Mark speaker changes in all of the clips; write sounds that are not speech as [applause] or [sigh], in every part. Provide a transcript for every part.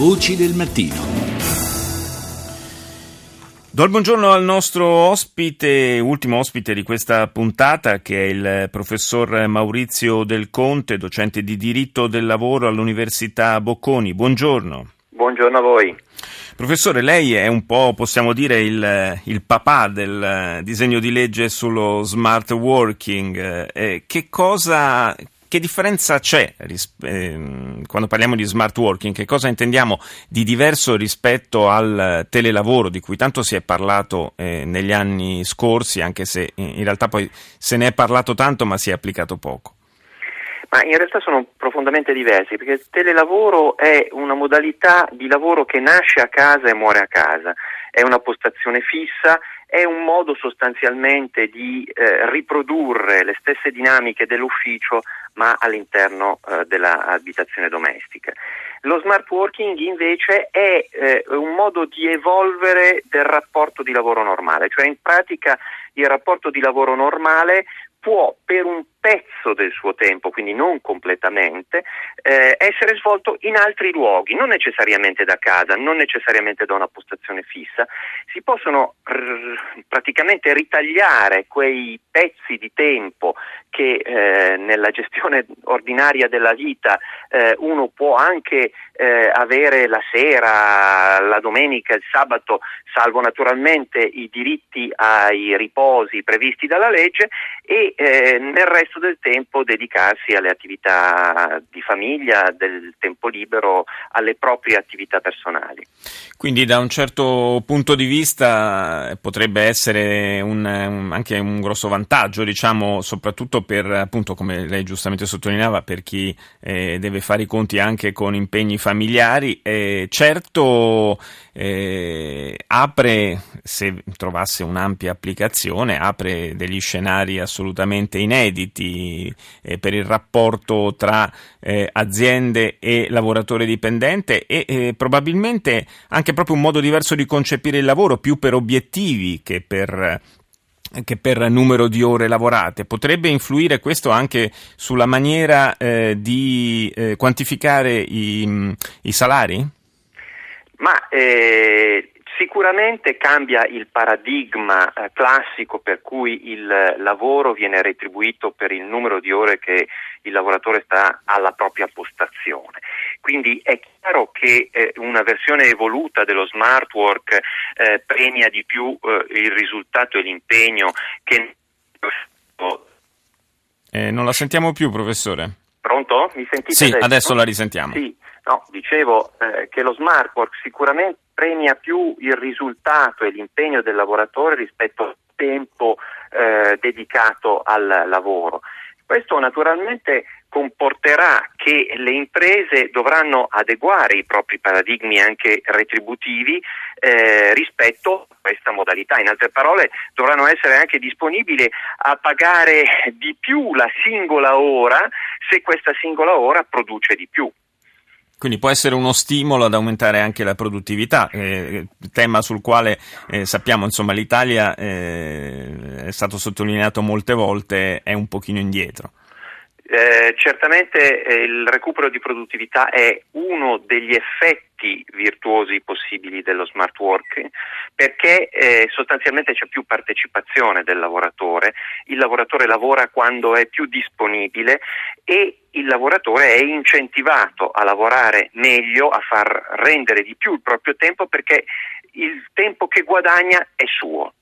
Speaker 1: Voci del mattino.
Speaker 2: Do il buongiorno al nostro ospite, ultimo ospite di questa puntata, che è il professor Maurizio Del Conte, docente di diritto del lavoro all'Università Bocconi. Buongiorno.
Speaker 3: Buongiorno a voi.
Speaker 2: Professore, lei è un po', possiamo dire, il, il papà del disegno di legge sullo smart working. Eh, che cosa, che differenza c'è eh, quando parliamo di smart working? Che cosa intendiamo di diverso rispetto al telelavoro di cui tanto si è parlato eh, negli anni scorsi, anche se in realtà poi se ne è parlato tanto ma si è applicato poco?
Speaker 3: Ma in realtà sono profondamente diversi perché il telelavoro è una modalità di lavoro che nasce a casa e muore a casa, è una postazione fissa, è un modo sostanzialmente di eh, riprodurre le stesse dinamiche dell'ufficio ma all'interno eh, dell'abitazione domestica. Lo smart working invece è eh, un modo di evolvere del rapporto di lavoro normale, cioè in pratica il rapporto di lavoro normale può per un pezzo del suo tempo, quindi non completamente, eh, essere svolto in altri luoghi, non necessariamente da casa, non necessariamente da una postazione fissa. Si possono r- praticamente ritagliare quei pezzi di tempo che eh, nella gestione ordinaria della vita eh, uno può anche eh, avere la sera, la domenica, il sabato, salvo naturalmente i diritti ai riposi previsti dalla legge e eh, nel resto resto del tempo dedicarsi alle attività di famiglia, del tempo libero, alle proprie attività personali.
Speaker 2: Quindi da un certo punto di vista potrebbe essere un, un, anche un grosso vantaggio, diciamo, soprattutto per, appunto, come lei giustamente sottolineava, per chi eh, deve fare i conti anche con impegni familiari. Eh, certo eh, apre, se trovasse un'ampia applicazione, apre degli scenari assolutamente inediti eh, per il rapporto tra eh, aziende e lavoratore dipendente e eh, probabilmente anche proprio un modo diverso di concepire il lavoro, più per obiettivi che per che per numero di ore lavorate. Potrebbe influire questo anche sulla maniera eh, di eh, quantificare i, i salari?
Speaker 3: Ma eh, sicuramente cambia il paradigma eh, classico per cui il lavoro viene retribuito per il numero di ore che il lavoratore sta alla propria postazione. Quindi è chiaro che eh, una versione evoluta dello smart work eh, premia di più eh, il risultato e l'impegno che
Speaker 2: eh, non la sentiamo più, professore.
Speaker 3: Pronto? Mi sentite?
Speaker 2: Sì, adesso, adesso la risentiamo.
Speaker 3: Sì, No, dicevo eh, che lo smart work sicuramente premia più il risultato e l'impegno del lavoratore rispetto al tempo eh, dedicato al lavoro. Questo naturalmente comporterà che le imprese dovranno adeguare i propri paradigmi anche retributivi eh, rispetto a questa modalità. In altre parole, dovranno essere anche disponibili a pagare di più la singola ora se questa singola ora produce di più.
Speaker 2: Quindi può essere uno stimolo ad aumentare anche la produttività, eh, tema sul quale eh, sappiamo insomma l'Italia eh, è stato sottolineato molte volte, è un pochino indietro.
Speaker 3: Eh, certamente eh, il recupero di produttività è uno degli effetti virtuosi possibili dello smart working perché eh, sostanzialmente c'è più partecipazione del lavoratore, il lavoratore lavora quando è più disponibile e il lavoratore è incentivato a lavorare meglio, a far rendere di più il proprio tempo perché il tempo che guadagna è suo.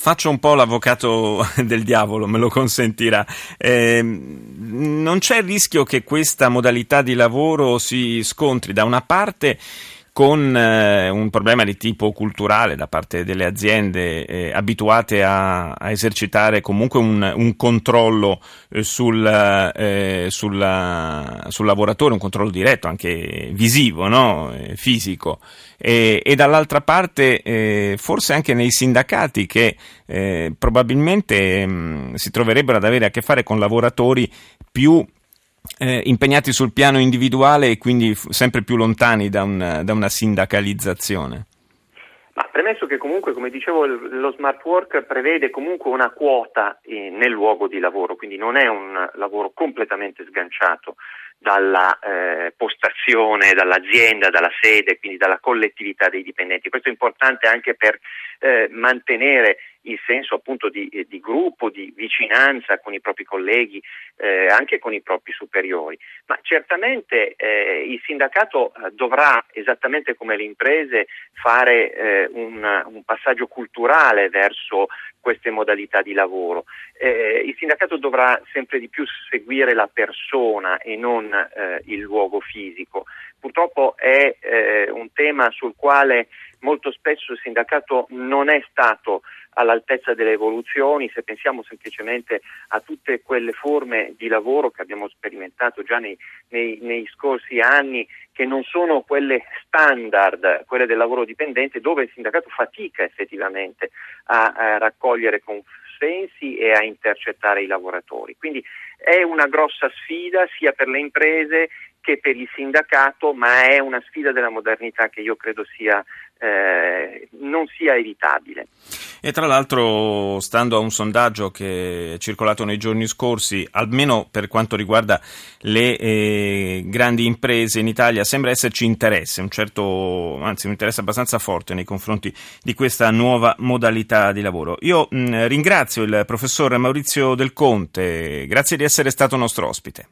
Speaker 2: Faccio un po' l'avvocato [laughs] del diavolo, me lo consentirà. Eh, non c'è il rischio che questa modalità di lavoro si scontri da una parte con eh, un problema di tipo culturale da parte delle aziende eh, abituate a, a, esercitare comunque un, un controllo eh, sul, eh, sulla, sul, lavoratore, un controllo diretto, anche visivo, no? Eh, fisico, e, e, dall'altra parte eh, forse anche nei sindacati che probabilmente mh, mm, si troverebbero ad avere a che fare con lavoratori più eh, impegnati sul piano individuale e quindi f- sempre più lontani da, un, da una sindacalizzazione?
Speaker 3: Ma premesso che comunque, come dicevo, lo smart work prevede comunque una quota eh, nel luogo di lavoro, quindi non è un lavoro completamente sganciato dalla eh, postazione, dall'azienda, dalla sede, quindi dalla collettività dei dipendenti. Questo è importante anche per eh, mantenere il senso appunto di, eh, di, gruppo, di vicinanza con i propri colleghi, eh, anche con i propri superiori. Ma certamente eh, il sindacato eh, dovrà, esattamente come le imprese, fare eh, un, un, passaggio culturale verso queste modalità di lavoro. Eh, il sindacato dovrà sempre di più seguire la persona e non il luogo fisico. Purtroppo è un tema sul quale molto spesso il sindacato non è stato all'altezza delle evoluzioni, se pensiamo semplicemente a tutte quelle forme di lavoro che abbiamo sperimentato già nei, nei, nei scorsi anni, che non sono quelle standard, quelle del lavoro dipendente, dove il sindacato fatica effettivamente a, a raccogliere consensi e a intercettare i lavoratori. Quindi è una grossa sfida sia per le imprese che per il sindacato, ma è una sfida della modernità che io credo sia eh, non sia evitabile.
Speaker 2: E tra l'altro, stando a un sondaggio che è circolato nei giorni scorsi, almeno per quanto riguarda le eh, grandi imprese in Italia, sembra esserci interesse, un certo, anzi un interesse abbastanza forte nei confronti di questa nuova modalità di lavoro. Io mh, ringrazio il professor Maurizio Del Conte, grazie di essere stato nostro ospite.